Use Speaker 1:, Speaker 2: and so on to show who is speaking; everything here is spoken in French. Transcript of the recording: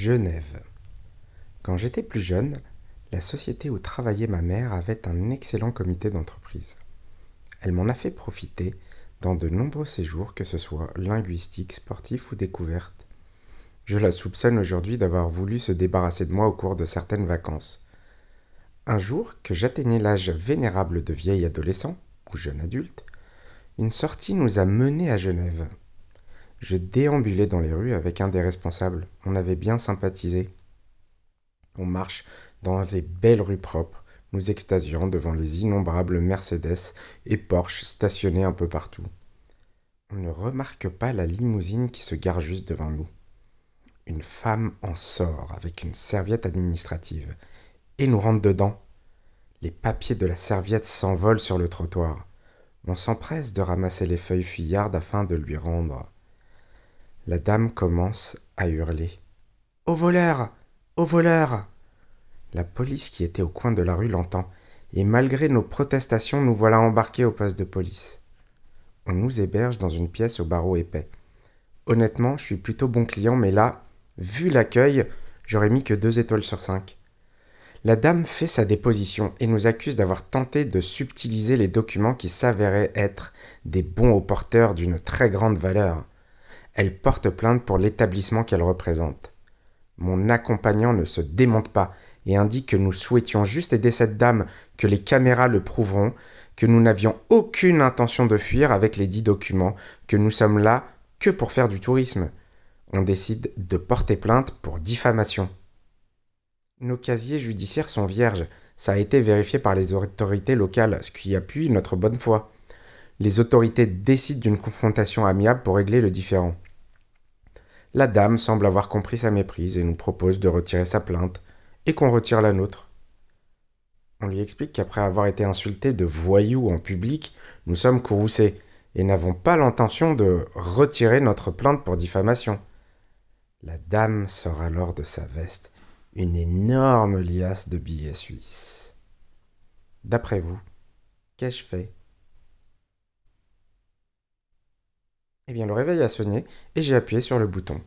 Speaker 1: Genève. Quand j'étais plus jeune, la société où travaillait ma mère avait un excellent comité d'entreprise. Elle m'en a fait profiter dans de nombreux séjours, que ce soit linguistiques, sportifs ou découvertes. Je la soupçonne aujourd'hui d'avoir voulu se débarrasser de moi au cours de certaines vacances. Un jour que j'atteignais l'âge vénérable de vieil adolescent, ou jeune adulte, une sortie nous a menés à Genève. Je déambulais dans les rues avec un des responsables. On avait bien sympathisé. On marche dans les belles rues propres, nous extasions devant les innombrables Mercedes et Porsche stationnés un peu partout. On ne remarque pas la limousine qui se gare juste devant nous. Une femme en sort avec une serviette administrative et nous rentre dedans. Les papiers de la serviette s'envolent sur le trottoir. On s'empresse de ramasser les feuilles fuyardes afin de lui rendre. La dame commence à hurler. Au voleur Au voleur La police qui était au coin de la rue l'entend, et malgré nos protestations, nous voilà embarqués au poste de police. On nous héberge dans une pièce au barreau épais. Honnêtement, je suis plutôt bon client, mais là, vu l'accueil, j'aurais mis que deux étoiles sur cinq. La dame fait sa déposition et nous accuse d'avoir tenté de subtiliser les documents qui s'avéraient être des bons aux porteurs d'une très grande valeur. Elle porte plainte pour l'établissement qu'elle représente. Mon accompagnant ne se démonte pas et indique que nous souhaitions juste aider cette dame, que les caméras le prouveront, que nous n'avions aucune intention de fuir avec les dix documents, que nous sommes là que pour faire du tourisme. On décide de porter plainte pour diffamation. Nos casiers judiciaires sont vierges. Ça a été vérifié par les autorités locales, ce qui appuie notre bonne foi. Les autorités décident d'une confrontation amiable pour régler le différend. La dame semble avoir compris sa méprise et nous propose de retirer sa plainte et qu'on retire la nôtre. On lui explique qu'après avoir été insultés de voyous en public, nous sommes courroucés et n'avons pas l'intention de retirer notre plainte pour diffamation. La dame sort alors de sa veste une énorme liasse de billets suisses. D'après vous, qu'ai-je fait? Eh bien, le réveil a sonné et j'ai appuyé sur le bouton.